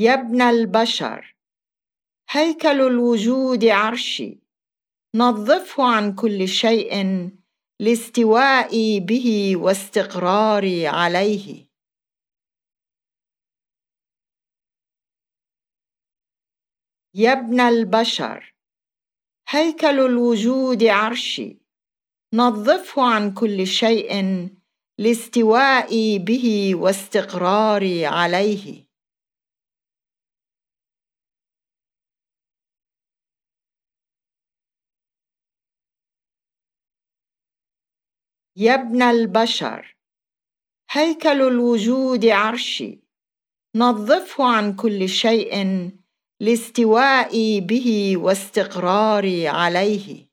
يا ابن البشر هيكل الوجود عرشي نظفه عن كل شيء لاستوائي به واستقراري عليه. يا ابن البشر هيكل الوجود عرشي نظفه عن كل شيء لاستوائي به واستقراري عليه. يا ابن البشر هيكل الوجود عرشي نظفه عن كل شيء لاستوائي به واستقراري عليه.